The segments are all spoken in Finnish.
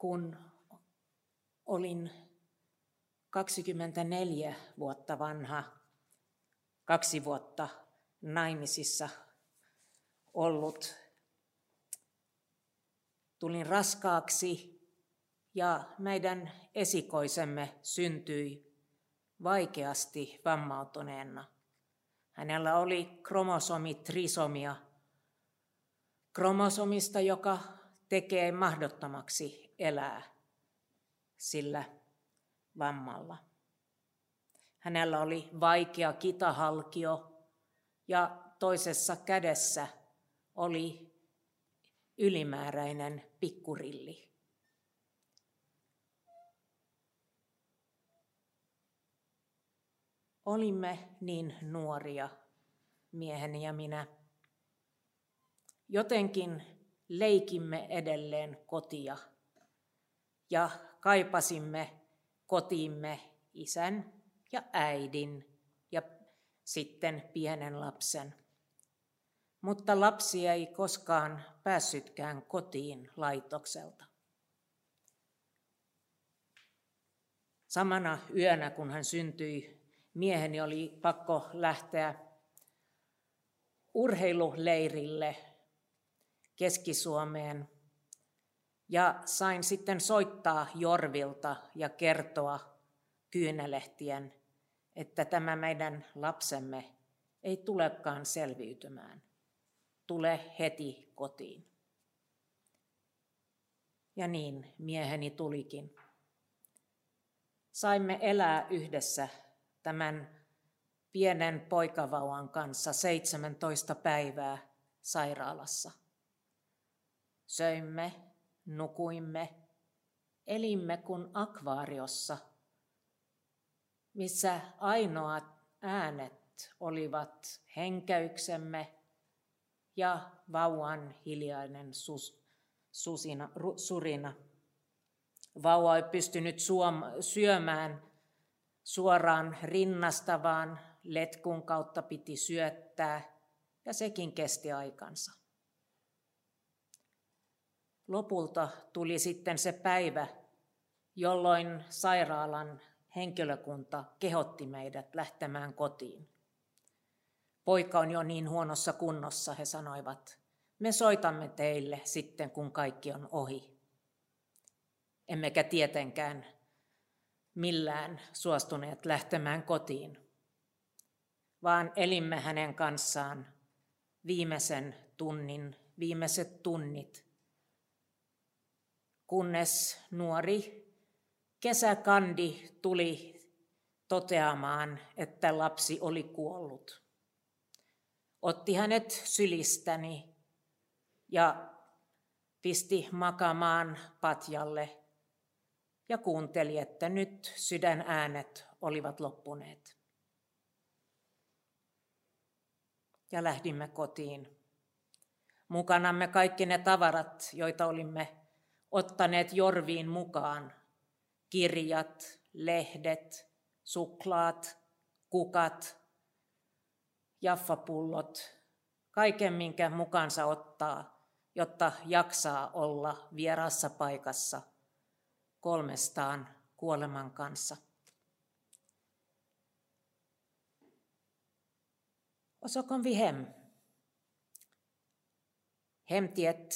kun olin 24 vuotta vanha, kaksi vuotta naimisissa ollut. Tulin raskaaksi ja meidän esikoisemme syntyi vaikeasti vammautuneena. Hänellä oli kromosomitrisomia, kromosomista, joka tekee mahdottomaksi elää sillä vammalla. Hänellä oli vaikea kitahalkio ja toisessa kädessä oli ylimääräinen pikkurilli. Olimme niin nuoria, mieheni ja minä. Jotenkin leikimme edelleen kotia ja kaipasimme kotiimme isän ja äidin ja sitten pienen lapsen. Mutta lapsi ei koskaan päässytkään kotiin laitokselta. Samana yönä, kun hän syntyi, mieheni oli pakko lähteä urheiluleirille Keski-Suomeen. Ja sain sitten soittaa Jorvilta ja kertoa kyynelehtien, että tämä meidän lapsemme ei tulekaan selviytymään. Tule heti kotiin. Ja niin mieheni tulikin. Saimme elää yhdessä tämän pienen poikavauan kanssa 17 päivää sairaalassa. Söimme, nukuimme, elimme kuin akvaariossa, missä ainoat äänet olivat henkäyksemme ja vauvan hiljainen sus, susina, ru, surina. Vauva ei pystynyt suom, syömään suoraan rinnasta, vaan letkun kautta piti syöttää, ja sekin kesti aikansa. Lopulta tuli sitten se päivä, jolloin sairaalan henkilökunta kehotti meidät lähtemään kotiin. Poika on jo niin huonossa kunnossa, he sanoivat. Me soitamme teille sitten, kun kaikki on ohi. Emmekä tietenkään millään suostuneet lähtemään kotiin, vaan elimme hänen kanssaan viimeisen tunnin, viimeiset tunnit kunnes nuori kesäkandi tuli toteamaan, että lapsi oli kuollut. Otti hänet sylistäni ja pisti makamaan patjalle ja kuunteli, että nyt sydän äänet olivat loppuneet. Ja lähdimme kotiin. Mukanamme kaikki ne tavarat, joita olimme ottaneet Jorviin mukaan kirjat, lehdet, suklaat, kukat, jaffapullot, kaiken minkä mukansa ottaa, jotta jaksaa olla vierassa paikassa kolmestaan kuoleman kanssa. Och så kom vi hem. Hem till ett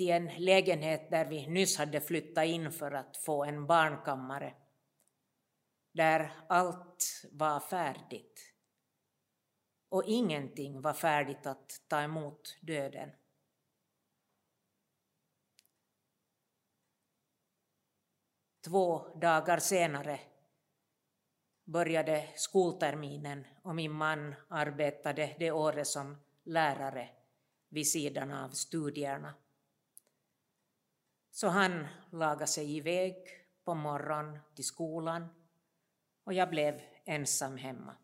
till en lägenhet där vi nyss hade flyttat in för att få en barnkammare. Där allt var färdigt. Och ingenting var färdigt att ta emot döden. Två dagar senare började skolterminen och min man arbetade det året som lärare vid sidan av studierna. Så han lagade sig iväg på morgonen till skolan och jag blev ensam hemma.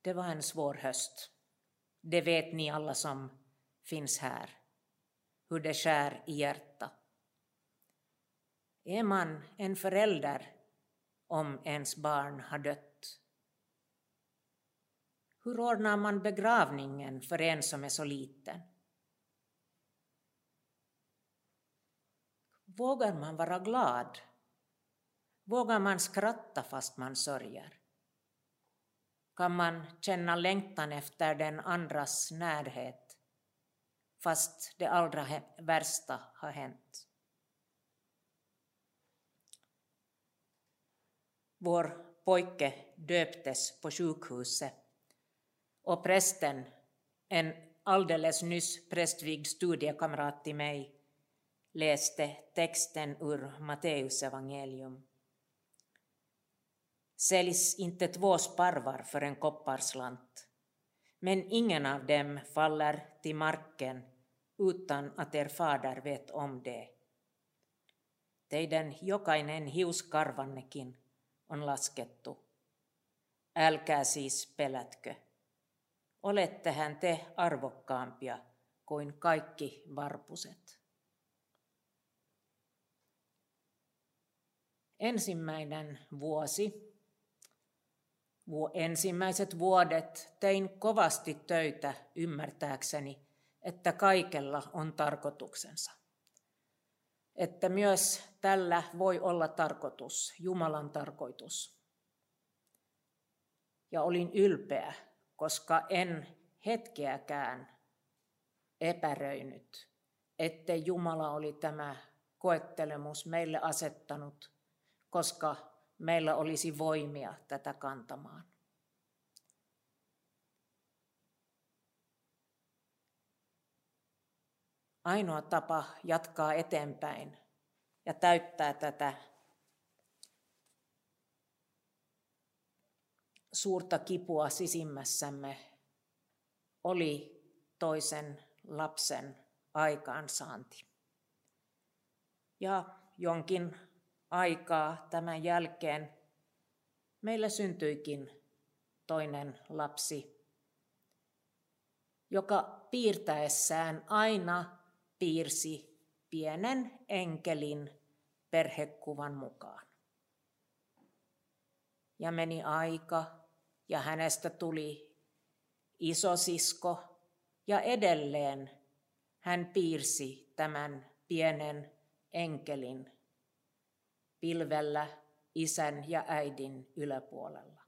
Det var en svår höst. Det vet ni alla som finns här, hur det skär i hjärtat. Är man en förälder om ens barn har dött? Hur ordnar man begravningen för en som är så liten? Vågar man vara glad? Vågar man skratta fast man sörjer? Kan man känna längtan efter den andras närhet fast det allra värsta har hänt? Vår pojke döptes på sjukhuset och prästen, en alldeles nyss prästvigd studiekamrat till mig, läste texten ur Matteus evangelium. Säljs inte två sparvar för en kopparslant, men ingen av dem faller till marken utan att er fader vet om det. Teidän jokainen hiuskarvannekin on laskettu. Älkää siis pelätkö. Olettehän te arvokkaampia kuin kaikki varpuset. Ensimmäinen vuosi, ensimmäiset vuodet tein kovasti töitä ymmärtääkseni, että kaikella on tarkoituksensa. Että myös tällä voi olla tarkoitus, Jumalan tarkoitus. Ja olin ylpeä, koska en hetkeäkään epäröinyt, että Jumala oli tämä koettelemus meille asettanut, koska meillä olisi voimia tätä kantamaan. Ainoa tapa jatkaa eteenpäin ja täyttää tätä suurta kipua sisimmässämme oli toisen lapsen aikaansaanti. Ja jonkin aikaa tämän jälkeen meillä syntyikin toinen lapsi, joka piirtäessään aina piirsi pienen enkelin perhekuvan mukaan. Ja meni aika ja hänestä tuli isosisko ja edelleen hän piirsi tämän pienen enkelin pilvellä isän ja äidin yläpuolella.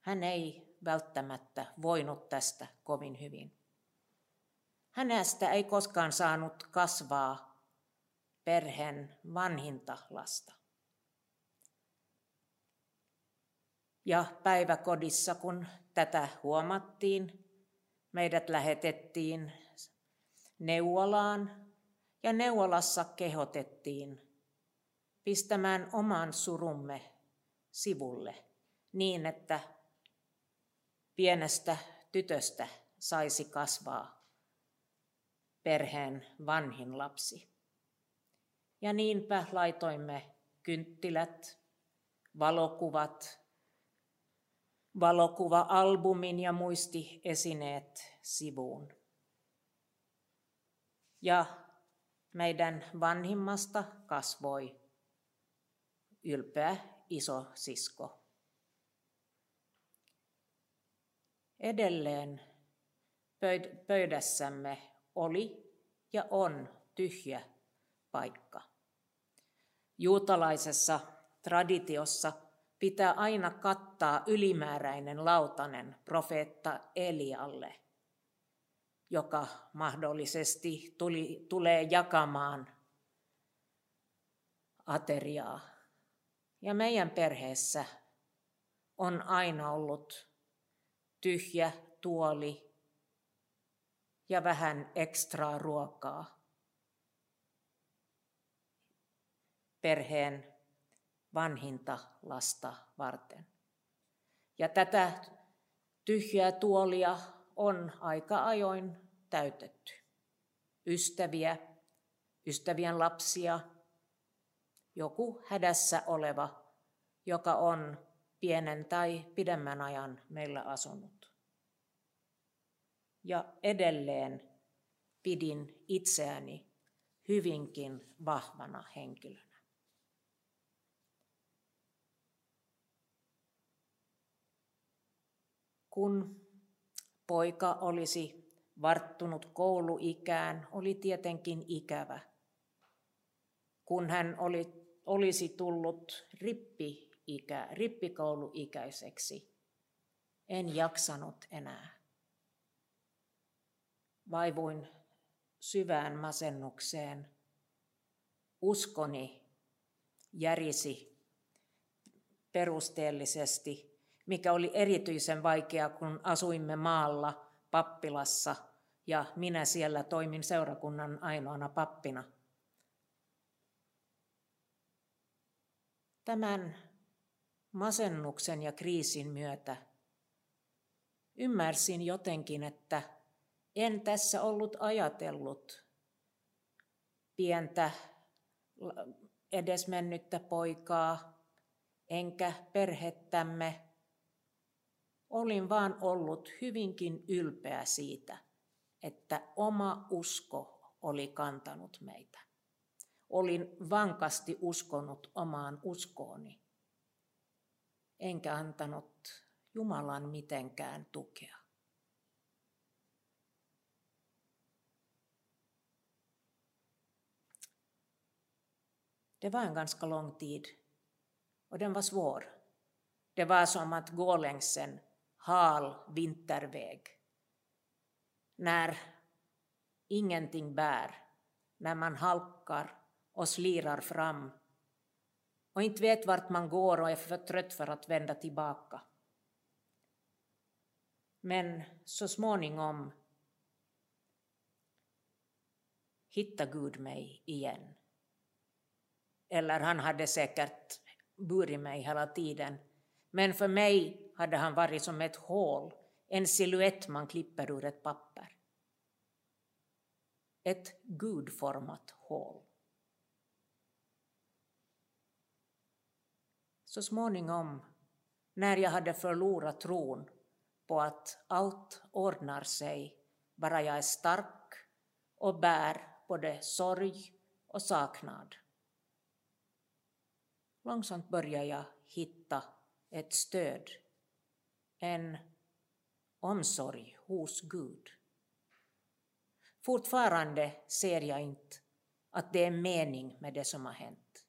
Hän ei välttämättä voinut tästä kovin hyvin. Hänestä ei koskaan saanut kasvaa perheen vanhinta lasta. Ja päiväkodissa, kun tätä huomattiin, meidät lähetettiin neuvolaan ja neuvolassa kehotettiin pistämään oman surumme sivulle niin, että pienestä tytöstä saisi kasvaa perheen vanhin lapsi. Ja niinpä laitoimme kynttilät, valokuvat, valokuva-albumin ja muistiesineet sivuun. Ja meidän vanhimmasta kasvoi ylpeä iso sisko. Edelleen pöydässämme oli ja on tyhjä paikka. Juutalaisessa traditiossa pitää aina kattaa ylimääräinen lautanen profeetta Elialle, joka mahdollisesti tuli, tulee jakamaan ateriaa. Ja meidän perheessä on aina ollut tyhjä tuoli ja vähän ekstraa ruokaa. Perheen vanhinta lasta varten. Ja tätä tyhjää tuolia on aika ajoin täytetty. Ystäviä, ystävien lapsia, joku hädässä oleva, joka on pienen tai pidemmän ajan meillä asunut. Ja edelleen pidin itseäni hyvinkin vahvana henkilönä. Kun poika olisi varttunut kouluikään, oli tietenkin ikävä. Kun hän oli, olisi tullut rippi-ikä, rippikouluikäiseksi, en jaksanut enää. Vaivuin syvään masennukseen. Uskoni järisi perusteellisesti, mikä oli erityisen vaikeaa, kun asuimme maalla pappilassa ja minä siellä toimin seurakunnan ainoana pappina. Tämän masennuksen ja kriisin myötä ymmärsin jotenkin, että en tässä ollut ajatellut pientä edesmennyttä poikaa, enkä perhettämme. Olin vaan ollut hyvinkin ylpeä siitä, että oma usko oli kantanut meitä. Olin vankasti uskonut omaan uskooni, enkä antanut Jumalan mitenkään tukea. Det var en ganska lång tid och den var svår. Det var som att gå längs en hal vinterväg. När ingenting bär, när man halkar och slirar fram och inte vet vart man går och är för trött för att vända tillbaka. Men så småningom hittade Gud mig igen. Eller han hade säkert burit mig hela tiden. Men för mig hade han varit som ett hål, en siluett man klipper ur ett papper. Ett gudformat hål. Så småningom, när jag hade förlorat tron på att allt ordnar sig bara jag är stark och bär både sorg och saknad, långsamt börjar jag hitta ett stöd, en omsorg hos Gud. Fortfarande ser jag inte att det är mening med det som har hänt.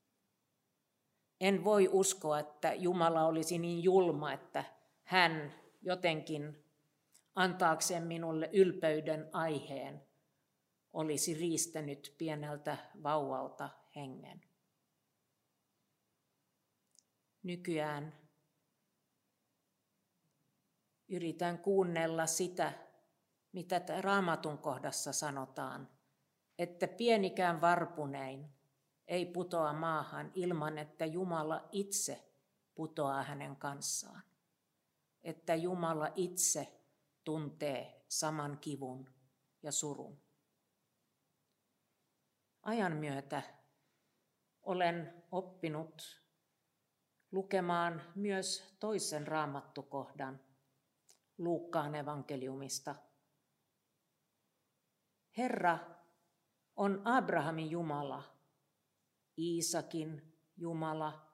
En voi uskoa, että Jumala olisi niin julma, että hän jotenkin antaakseen minulle ylpeyden aiheen olisi riistänyt pieneltä vauvalta hengen nykyään yritän kuunnella sitä, mitä raamatun kohdassa sanotaan, että pienikään varpunein ei putoa maahan ilman, että Jumala itse putoaa hänen kanssaan. Että Jumala itse tuntee saman kivun ja surun. Ajan myötä olen oppinut lukemaan myös toisen raamattukohdan Luukkaan evankeliumista. Herra on Abrahamin Jumala, Iisakin Jumala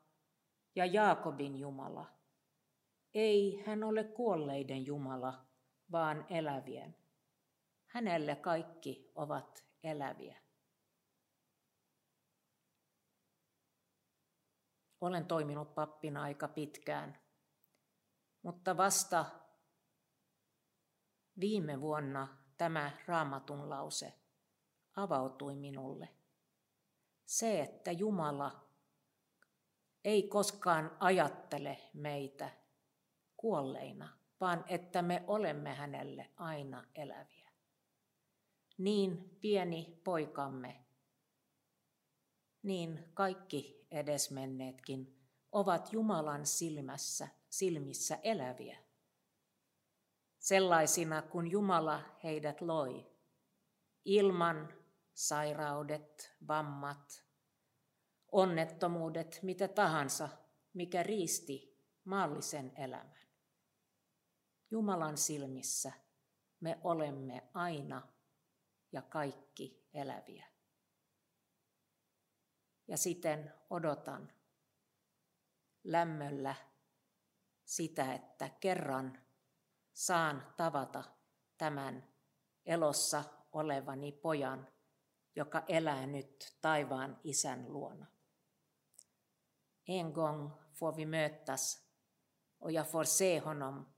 ja Jaakobin Jumala. Ei hän ole kuolleiden Jumala, vaan elävien. Hänelle kaikki ovat eläviä. Olen toiminut pappina aika pitkään, mutta vasta viime vuonna tämä raamatun lause avautui minulle. Se, että Jumala ei koskaan ajattele meitä kuolleina, vaan että me olemme hänelle aina eläviä. Niin pieni poikamme, niin kaikki edesmenneetkin ovat Jumalan silmässä, silmissä eläviä. Sellaisina kuin Jumala heidät loi, ilman sairaudet, vammat, onnettomuudet, mitä tahansa, mikä riisti maallisen elämän. Jumalan silmissä me olemme aina ja kaikki eläviä ja siten odotan lämmöllä sitä, että kerran saan tavata tämän elossa olevani pojan, joka elää nyt taivaan isän luona. En gång får vi mötas och jag får se honom,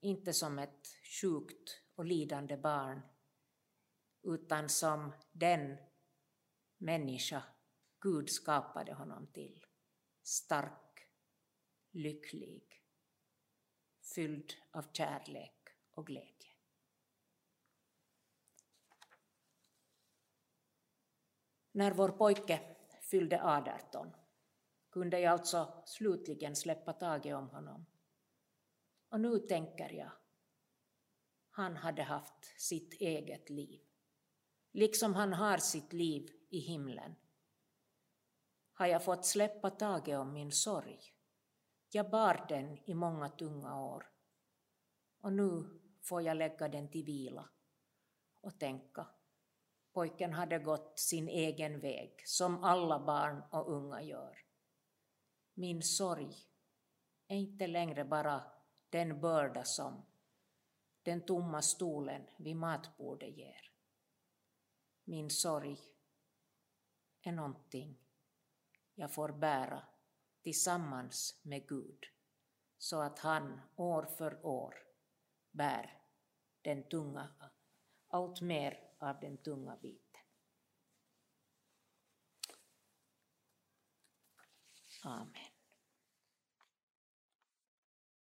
inte som ett sjukt och lidande barn, utan som den människa Gud skapade honom till. Stark, lycklig, fylld av kärlek och glädje. När vår pojke fyllde 18 kunde jag alltså slutligen släppa taget om honom. Och nu tänker jag, han hade haft sitt eget liv. Liksom han har sitt liv i himlen. Har jag fått släppa taget om min sorg. Jag bar den i många tunga år. Och nu får jag lägga den till vila och tänka. Pojken hade gått sin egen väg, som alla barn och unga gör. Min sorg är inte längre bara den börda som den tomma stolen vid matbordet ger. Min sorg är någonting jag får bära tillsammans med Gud så att han år för år bär den tunga, allt mer av den tunga biten. Amen.